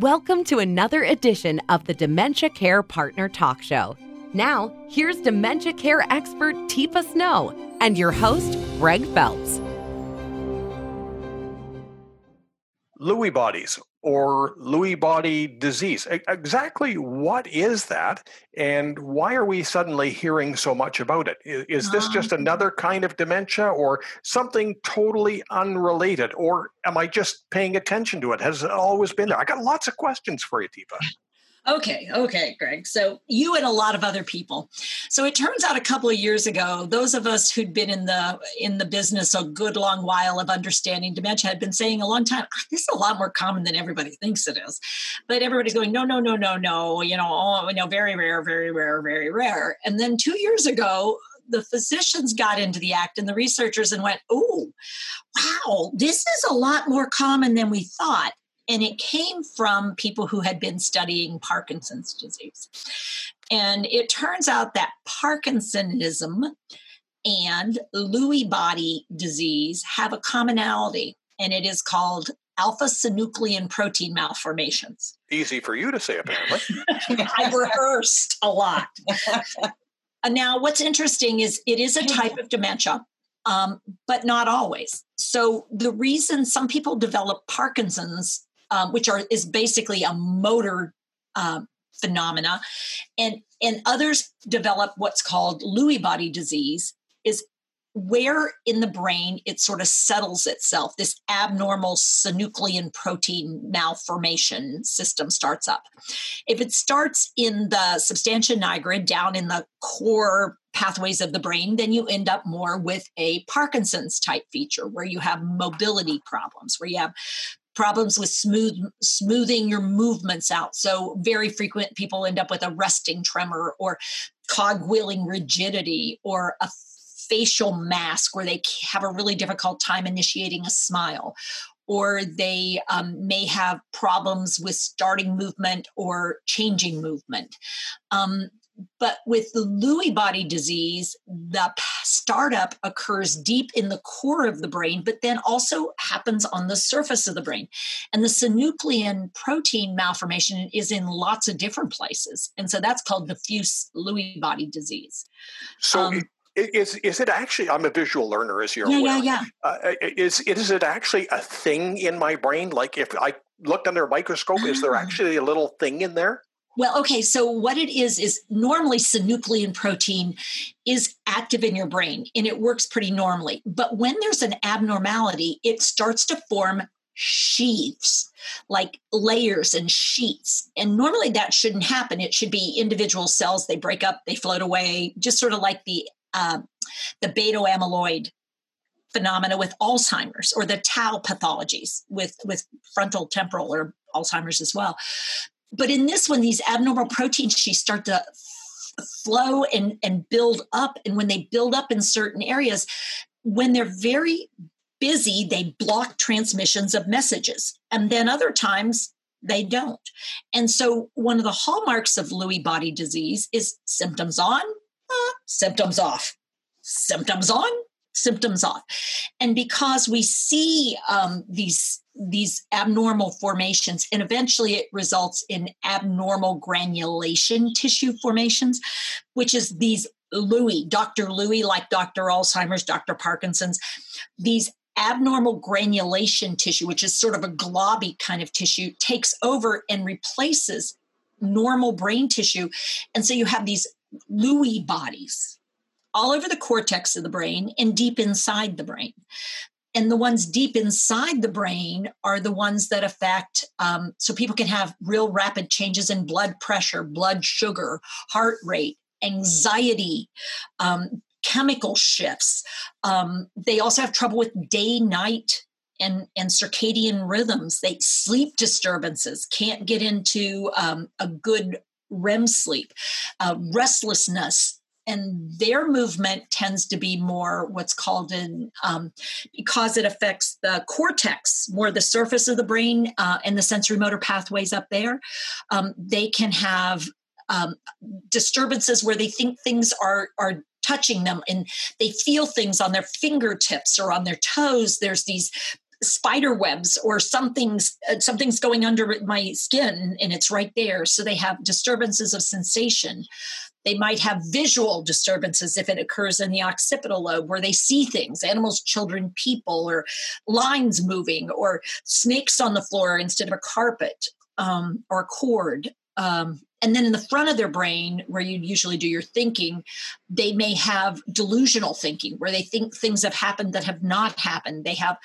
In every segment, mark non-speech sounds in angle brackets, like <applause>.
Welcome to another edition of the Dementia Care Partner Talk Show. Now, here's dementia care expert Teepa Snow and your host, Greg Phelps. Lewy bodies or Lewy body disease. Exactly what is that, and why are we suddenly hearing so much about it? Is this just um, another kind of dementia or something totally unrelated? Or am I just paying attention to it? Has it always been there? I got lots of questions for you, Teepa. Okay, okay, Greg. So you and a lot of other people. So it turns out a couple of years ago, those of us who'd been in the in the business a good long while of understanding dementia had been saying a long time, ah, this is a lot more common than everybody thinks it is. But everybody's going, no, no, no, no, no. You know, oh, you know, very rare, very rare, very rare. And then two years ago, the physicians got into the act and the researchers and went, oh, wow, this is a lot more common than we thought and it came from people who had been studying Parkinson's disease. And it turns out that Parkinsonism and Lewy body disease have a commonality, and it is called alpha synuclein protein malformations. Easy for you to say, apparently. <laughs> <laughs> I rehearsed a lot. now, what's interesting is it is a type of dementia, um, but not always. So, the reason some people develop Parkinson's um, which are is basically a motor um, phenomena, and and others develop what's called Lewy body disease, is where in the brain it sort of settles itself. This abnormal synuclein protein malformation system starts up. If it starts in the substantia nigra, down in the core pathways of the brain, then you end up more with a Parkinson's type feature where you have mobility problems, where you have problems with smooth smoothing your movements out. So very frequent people end up with a resting tremor or cogwheeling rigidity or a facial mask where they have a really difficult time initiating a smile or they um, may have problems with starting movement or changing movement. Um, but with the Lewy body disease, the startup occurs deep in the core of the brain, but then also happens on the surface of the brain. And the synuclein protein malformation is in lots of different places. And so that's called diffuse Lewy body disease. So, um, is is it actually? I'm a visual learner, as you're yeah, aware. Yeah, yeah, uh, is is it actually a thing in my brain? Like if I looked under a microscope, is there ah. actually a little thing in there? Well, okay, so what it is is normally synuclein protein is active in your brain and it works pretty normally. But when there's an abnormality, it starts to form sheaths, like layers and sheets. And normally that shouldn't happen. It should be individual cells, they break up, they float away, just sort of like the uh, the beta amyloid phenomena with Alzheimer's or the tau pathologies with, with frontal temporal or Alzheimer's as well. But in this one, these abnormal protein sheets start to flow and, and build up. And when they build up in certain areas, when they're very busy, they block transmissions of messages. And then other times, they don't. And so, one of the hallmarks of Lewy body disease is symptoms on, uh, symptoms off, symptoms on, symptoms off. And because we see um, these these abnormal formations and eventually it results in abnormal granulation tissue formations which is these Lewy, Dr. Lewy, like Dr. Alzheimer's, Dr. Parkinson's, these abnormal granulation tissue, which is sort of a globby kind of tissue, takes over and replaces normal brain tissue. And so you have these Lewy bodies all over the cortex of the brain and deep inside the brain. And the ones deep inside the brain are the ones that affect, um, so people can have real rapid changes in blood pressure, blood sugar, heart rate, anxiety, um, chemical shifts. Um, they also have trouble with day night and, and circadian rhythms. They sleep disturbances, can't get into um, a good REM sleep, uh, restlessness, and their movement tends to be more what's called in um, because it affects the cortex more the surface of the brain uh, and the sensory motor pathways up there um, they can have um, disturbances where they think things are are touching them and they feel things on their fingertips or on their toes. There's these spider webs or something's uh, something's going under my skin and it's right there. So they have disturbances of sensation they might have visual disturbances if it occurs in the occipital lobe where they see things animals children people or lines moving or snakes on the floor instead of a carpet um, or a cord um, and then in the front of their brain where you usually do your thinking they may have delusional thinking where they think things have happened that have not happened. They have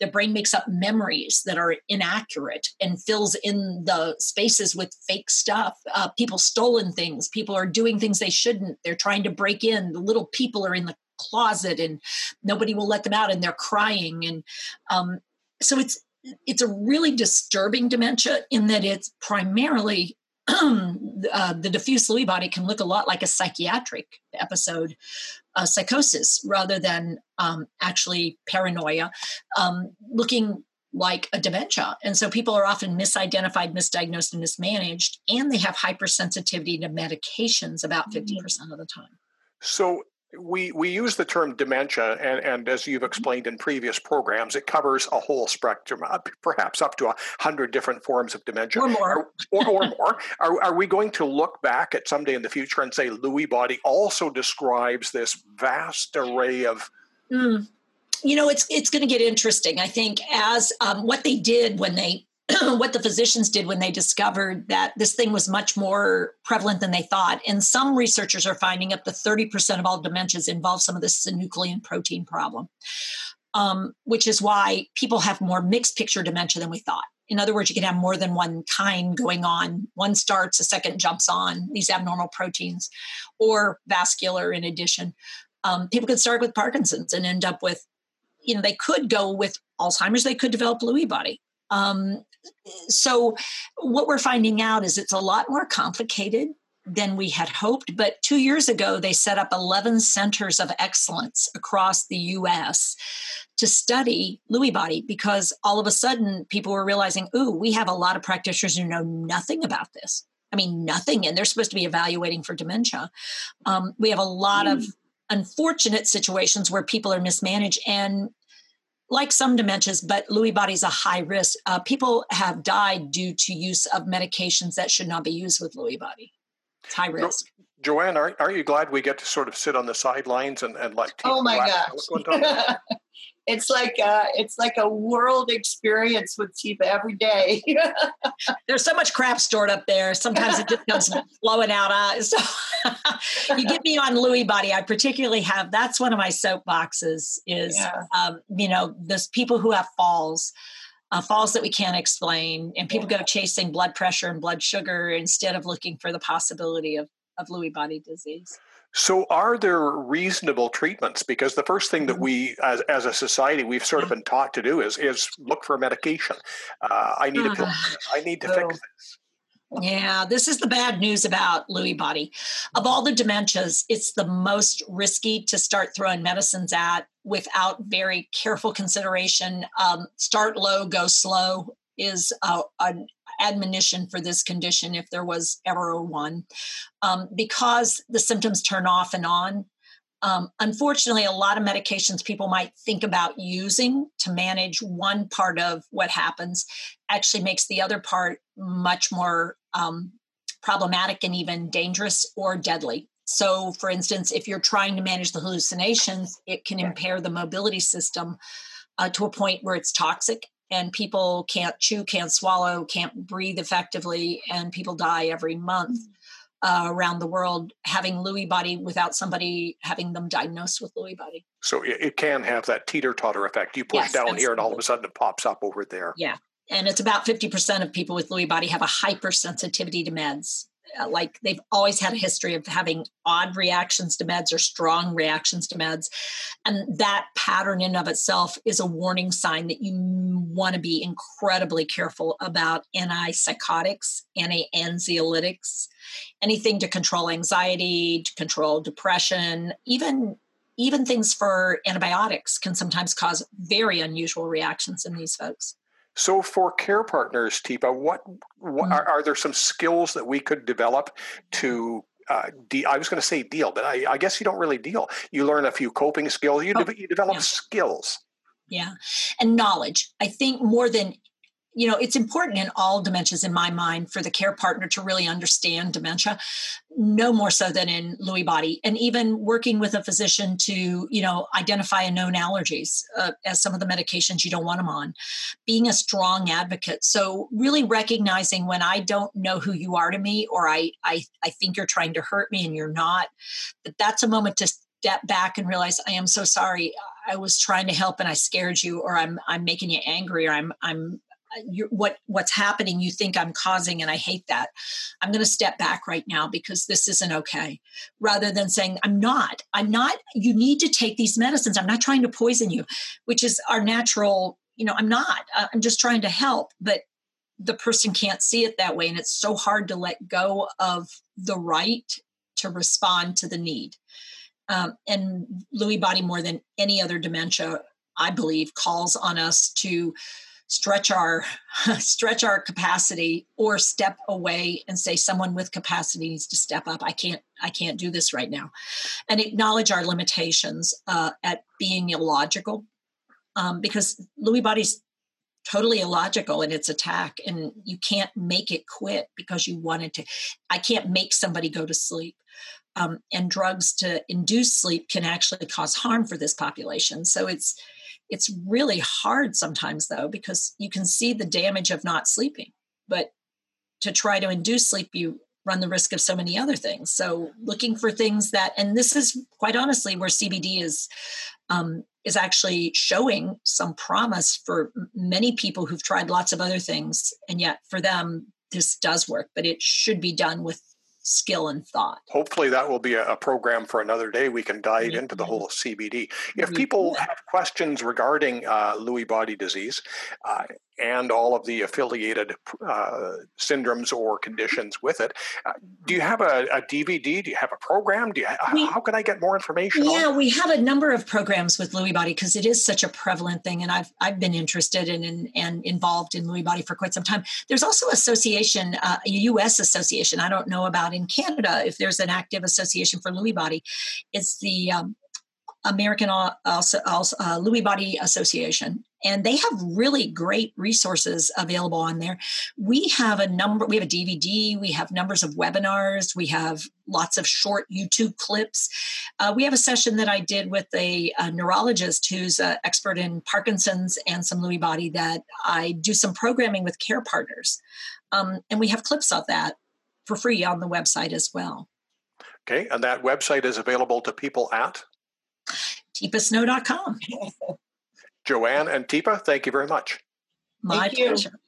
their brain makes up memories that are inaccurate and fills in the spaces with fake stuff. Uh, people stolen things people are doing things they shouldn't. They're trying to break in. The little people are in the closet and nobody will let them out and they're crying. And um, so it's it's a really disturbing dementia in that it's primarily uh, the diffuse Lewy body can look a lot like a psychiatric episode, uh, psychosis, rather than um, actually paranoia, um, looking like a dementia. And so people are often misidentified, misdiagnosed, and mismanaged, and they have hypersensitivity to medications about 50% mm-hmm. of the time. So we we use the term dementia, and, and as you've mm-hmm. explained in previous programs, it covers a whole spectrum, perhaps up to a hundred different forms of dementia, or more, or, or more. Are, are we going to look back at someday in the future and say Lewy body also describes this vast array of? Mm. You know, it's it's going to get interesting. I think as um, what they did when they <clears throat> what the physicians did when they discovered that this thing was much more prevalent than they thought. And some researchers are finding up to 30% of all dementias involve some of this synuclein protein problem, um, which is why people have more mixed picture dementia than we thought. In other words, you can have more than one kind going on. One starts, a second jumps on these abnormal proteins, or vascular in addition. Um, people could start with Parkinson's and end up with, you know, they could go with Alzheimer's, they could develop Lewy body. Um, so, what we're finding out is it's a lot more complicated than we had hoped. But two years ago, they set up 11 centers of excellence across the US to study Lewy body because all of a sudden people were realizing, ooh, we have a lot of practitioners who know nothing about this. I mean, nothing, and they're supposed to be evaluating for dementia. Um, we have a lot mm. of unfortunate situations where people are mismanaged and like some dementias, but Lewy body is a high risk. Uh, people have died due to use of medications that should not be used with Lewy body. It's high risk. Jo- Joanne, aren't, aren't you glad we get to sort of sit on the sidelines and, and like? Oh my gosh! <laughs> it's like a, uh, it's like a world experience with Teepa every day. <laughs> There's so much crap stored up there. Sometimes it just comes flowing out. Uh, <laughs> so you get me on Lewy body. I particularly have that's one of my soapboxes. Is yeah. um, you know those people who have falls. Uh, falls that we can't explain, and people go chasing blood pressure and blood sugar instead of looking for the possibility of, of Lewy body disease. So, are there reasonable treatments? Because the first thing that mm-hmm. we, as, as a society, we've sort of been taught to do is is look for medication. Uh, I need a pill. I need to fix this. Yeah, this is the bad news about Lewy body. Of all the dementias, it's the most risky to start throwing medicines at without very careful consideration. Um, start low, go slow is a, an admonition for this condition if there was ever one. Um, because the symptoms turn off and on, um, unfortunately, a lot of medications people might think about using to manage one part of what happens actually makes the other part much more um, problematic and even dangerous or deadly. So, for instance, if you're trying to manage the hallucinations, it can impair the mobility system uh, to a point where it's toxic and people can't chew, can't swallow, can't breathe effectively, and people die every month uh, around the world having Lewy body without somebody having them diagnosed with Lewy body. So it, it can have that teeter totter effect. You push yes, down absolutely. here, and all of a sudden it pops up over there. Yeah, and it's about fifty percent of people with Lewy body have a hypersensitivity to meds. Uh, like they've always had a history of having odd reactions to meds or strong reactions to meds and that pattern in of itself is a warning sign that you want to be incredibly careful about antipsychotics anti-anxiolytics anything to control anxiety to control depression even even things for antibiotics can sometimes cause very unusual reactions in these folks so, for care partners, Teepa, what, what mm-hmm. are, are, there some skills that we could develop to? Uh, de- I was going to say deal, but I, I, guess you don't really deal. You learn a few coping skills. You, oh, de- you develop yeah. skills. Yeah. And knowledge. I think more than you know it's important in all dementias in my mind for the care partner to really understand dementia no more so than in lewy body. And even working with a physician to you know identify and known allergies uh, as some of the medications you don't want them on being a strong advocate. So really recognizing when i don't know who you are to me or i i, I think you're trying to hurt me and you're not that that's a moment to step back and realize i am so sorry. I was trying to help and i scared you or i'm i'm making you angry or i'm i'm what what's happening you think i'm causing and i hate that. I'm going to step back right now because this isn't okay. Rather than saying i'm not. I'm not you need to take these medicines. I'm not trying to poison you which is our natural you know i'm not. Uh, i'm just trying to help. But the person can't see it that way and it's so hard to let go of the right to respond to the need. Um, and lewy body more than any other dementia i believe calls on us to stretch our <laughs> stretch our capacity or step away and say someone with capacity needs to step up. I can't i can't do this right now. And acknowledge our limitations uh, at being illogical um, because lewy body's totally illogical in its attack and you can't make it quit because you wanted to. I can't make somebody go to sleep um, and drugs to induce sleep can actually cause harm for this population so it's it's really hard sometimes, though, because you can see the damage of not sleeping. But to try to induce sleep, you run the risk of so many other things. So looking for things that, and this is quite honestly where CBD is um, is actually showing some promise for many people who've tried lots of other things, and yet for them this does work. But it should be done with skill and thought. Hopefully, that will be a, program for another day. We can dive mm-hmm. into the whole CBD. If people have questions regarding uh, Lewy body disease, uh, and all of the affiliated uh, syndromes or conditions with it. Uh, do you have a, a, DVD? Do you have a program? Do you, we, how can I get more information? Yeah, we have a number of programs with Lewy body because it is such a prevalent thing, and I've I've been interested in, in and involved in Lewy body for quite some time. There's also association, uh, a U.S. association. I don't know about in Canada if there's an active association for Lewy body. It's the um, American also, also uh, Lewy Body Association, and they have really great resources available on there. We have a number, we have a DVD, we have numbers of webinars, we have lots of short YouTube clips. Uh, we have a session that I did with a, a neurologist who's an expert in Parkinson's and some Lewy body that I do some programming with care partners. Um, and we have clips of that for free on the website as well. Okay, and that website is available to people at? teepasnow.com. <laughs> Joanne and Teepa, thank you very much. My thank pleasure. You.